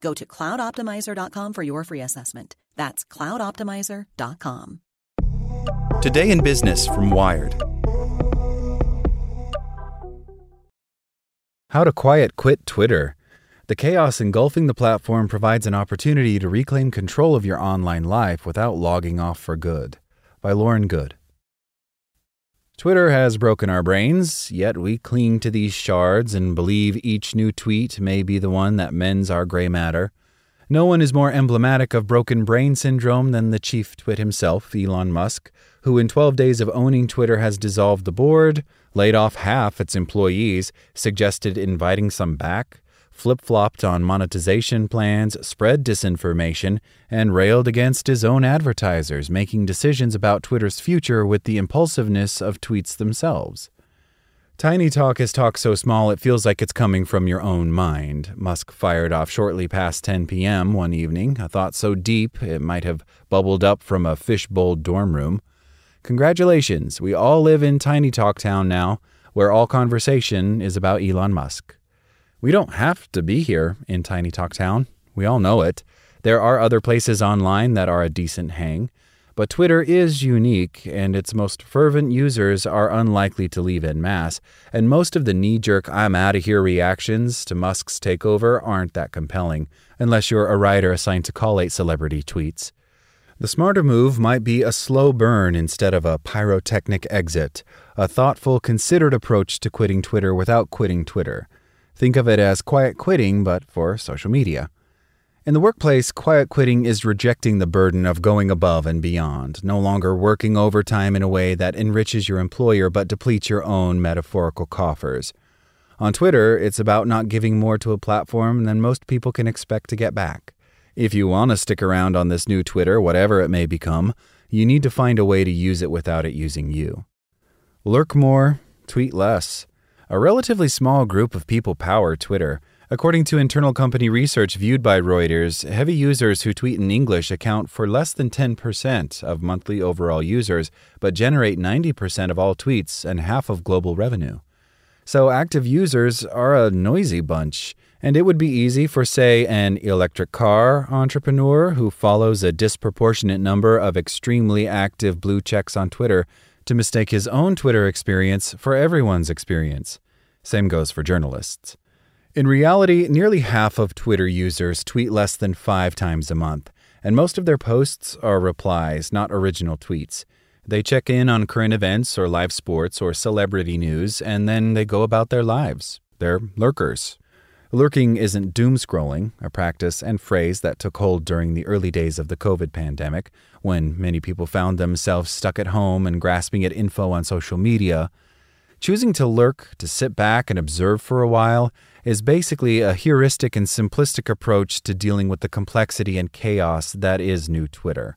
Go to cloudoptimizer.com for your free assessment. That's cloudoptimizer.com. Today in Business from Wired. How to quiet quit Twitter. The chaos engulfing the platform provides an opportunity to reclaim control of your online life without logging off for good. By Lauren Goode. Twitter has broken our brains, yet we cling to these shards and believe each new tweet may be the one that mends our gray matter. No one is more emblematic of broken brain syndrome than the chief twit himself, Elon Musk, who in 12 days of owning Twitter has dissolved the board, laid off half its employees, suggested inviting some back, flip flopped on monetization plans, spread disinformation, and railed against his own advertisers, making decisions about Twitter's future with the impulsiveness of tweets themselves. Tiny talk is talk so small it feels like it's coming from your own mind. Musk fired off shortly past 10 p.m. one evening, a thought so deep it might have bubbled up from a fishbowl dorm room. Congratulations, we all live in Tiny Talk Town now, where all conversation is about Elon Musk. We don't have to be here in Tiny Talk Town. We all know it. There are other places online that are a decent hang. But Twitter is unique, and its most fervent users are unlikely to leave en masse, and most of the knee jerk I'm out of here reactions to Musk's takeover aren't that compelling, unless you're a writer assigned to collate celebrity tweets. The smarter move might be a slow burn instead of a pyrotechnic exit, a thoughtful, considered approach to quitting Twitter without quitting Twitter. Think of it as quiet quitting, but for social media. In the workplace, quiet quitting is rejecting the burden of going above and beyond, no longer working overtime in a way that enriches your employer but depletes your own metaphorical coffers. On Twitter, it's about not giving more to a platform than most people can expect to get back. If you want to stick around on this new Twitter, whatever it may become, you need to find a way to use it without it using you. Lurk more, tweet less. A relatively small group of people power Twitter. According to internal company research viewed by Reuters, heavy users who tweet in English account for less than 10% of monthly overall users, but generate 90% of all tweets and half of global revenue. So active users are a noisy bunch, and it would be easy for, say, an electric car entrepreneur who follows a disproportionate number of extremely active blue checks on Twitter to mistake his own Twitter experience for everyone's experience. Same goes for journalists. In reality, nearly half of Twitter users tweet less than five times a month, and most of their posts are replies, not original tweets. They check in on current events or live sports or celebrity news, and then they go about their lives. They're lurkers. Lurking isn't doom scrolling, a practice and phrase that took hold during the early days of the COVID pandemic, when many people found themselves stuck at home and grasping at info on social media. Choosing to lurk, to sit back and observe for a while, is basically a heuristic and simplistic approach to dealing with the complexity and chaos that is new Twitter.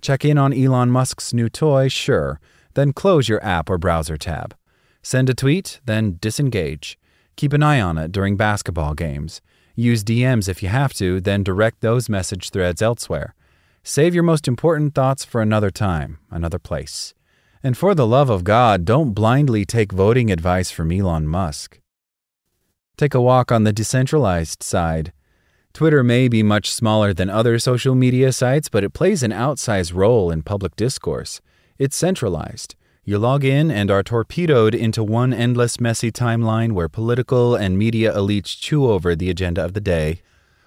Check in on Elon Musk's new toy, sure, then close your app or browser tab. Send a tweet, then disengage. Keep an eye on it during basketball games. Use DMs if you have to, then direct those message threads elsewhere. Save your most important thoughts for another time, another place. And for the love of God, don't blindly take voting advice from Elon Musk. Take a walk on the decentralized side. Twitter may be much smaller than other social media sites, but it plays an outsized role in public discourse. It's centralized. You log in and are torpedoed into one endless, messy timeline where political and media elites chew over the agenda of the day.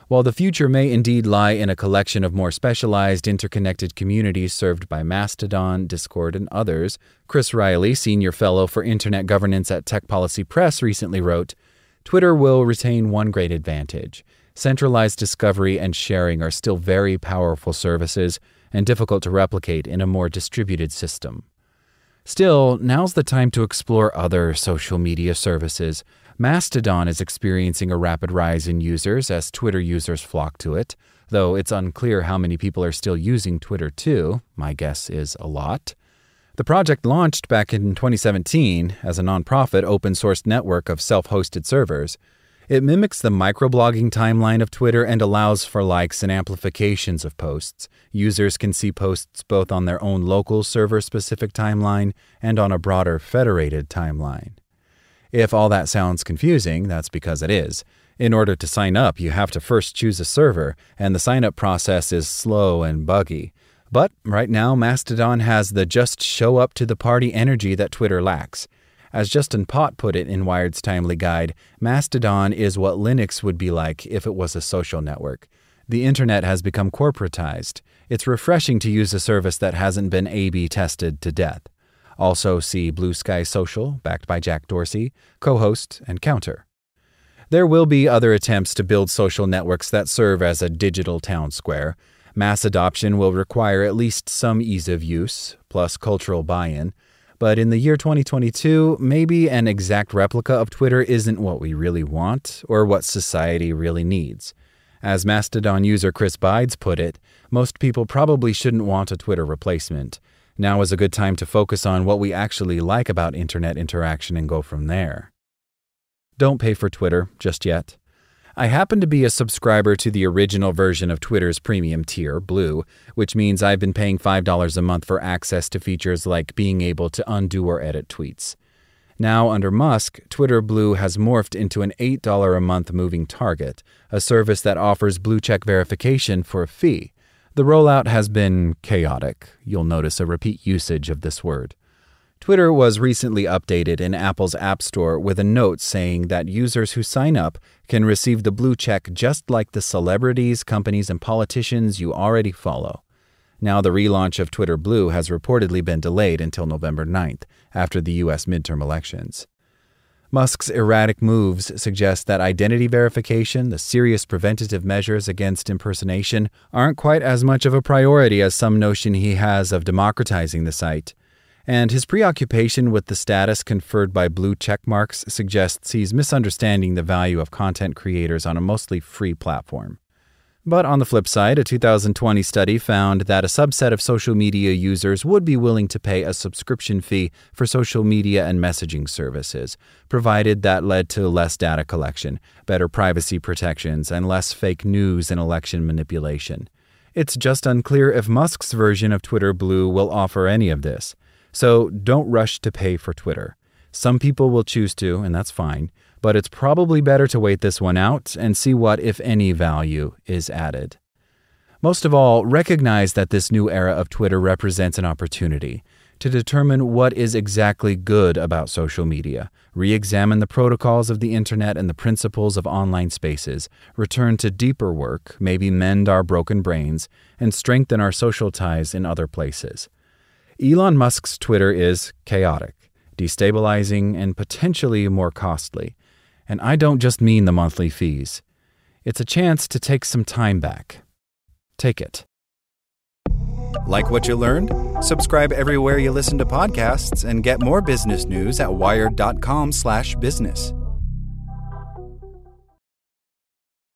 While the future may indeed lie in a collection of more specialized, interconnected communities served by Mastodon, Discord, and others, Chris Riley, senior fellow for internet governance at Tech Policy Press, recently wrote Twitter will retain one great advantage. Centralized discovery and sharing are still very powerful services and difficult to replicate in a more distributed system. Still, now's the time to explore other social media services. Mastodon is experiencing a rapid rise in users as Twitter users flock to it, though it's unclear how many people are still using Twitter too. My guess is a lot. The project launched back in 2017 as a nonprofit open source network of self hosted servers. It mimics the microblogging timeline of Twitter and allows for likes and amplifications of posts. Users can see posts both on their own local server specific timeline and on a broader federated timeline. If all that sounds confusing, that's because it is. In order to sign up, you have to first choose a server, and the sign up process is slow and buggy. But right now, Mastodon has the just show up to the party energy that Twitter lacks. As Justin Pot put it in Wired's timely guide, Mastodon is what Linux would be like if it was a social network. The internet has become corporatized. It's refreshing to use a service that hasn't been A B tested to death. Also, see Bluesky Social, backed by Jack Dorsey, Cohost, and counter. There will be other attempts to build social networks that serve as a digital town square. Mass adoption will require at least some ease of use, plus cultural buy in. But in the year 2022, maybe an exact replica of Twitter isn't what we really want or what society really needs. As Mastodon user Chris Bides put it, most people probably shouldn't want a Twitter replacement. Now is a good time to focus on what we actually like about internet interaction and go from there. Don't pay for Twitter just yet. I happen to be a subscriber to the original version of Twitter's premium tier, Blue, which means I've been paying $5 a month for access to features like being able to undo or edit tweets. Now, under Musk, Twitter Blue has morphed into an $8 a month moving target, a service that offers blue check verification for a fee. The rollout has been chaotic. You'll notice a repeat usage of this word. Twitter was recently updated in Apple's App Store with a note saying that users who sign up can receive the blue check just like the celebrities, companies, and politicians you already follow. Now, the relaunch of Twitter Blue has reportedly been delayed until November 9th, after the U.S. midterm elections. Musk's erratic moves suggest that identity verification, the serious preventative measures against impersonation, aren't quite as much of a priority as some notion he has of democratizing the site and his preoccupation with the status conferred by blue check marks suggests he's misunderstanding the value of content creators on a mostly free platform. But on the flip side, a 2020 study found that a subset of social media users would be willing to pay a subscription fee for social media and messaging services, provided that led to less data collection, better privacy protections, and less fake news and election manipulation. It's just unclear if Musk's version of Twitter Blue will offer any of this. So don't rush to pay for Twitter. Some people will choose to, and that's fine, but it's probably better to wait this one out and see what, if any, value is added. Most of all, recognize that this new era of Twitter represents an opportunity to determine what is exactly good about social media, re examine the protocols of the internet and the principles of online spaces, return to deeper work, maybe mend our broken brains, and strengthen our social ties in other places. Elon Musk's Twitter is chaotic, destabilizing, and potentially more costly. And I don't just mean the monthly fees. It's a chance to take some time back. Take it. Like what you learned? Subscribe everywhere you listen to podcasts and get more business news at wired.com/business.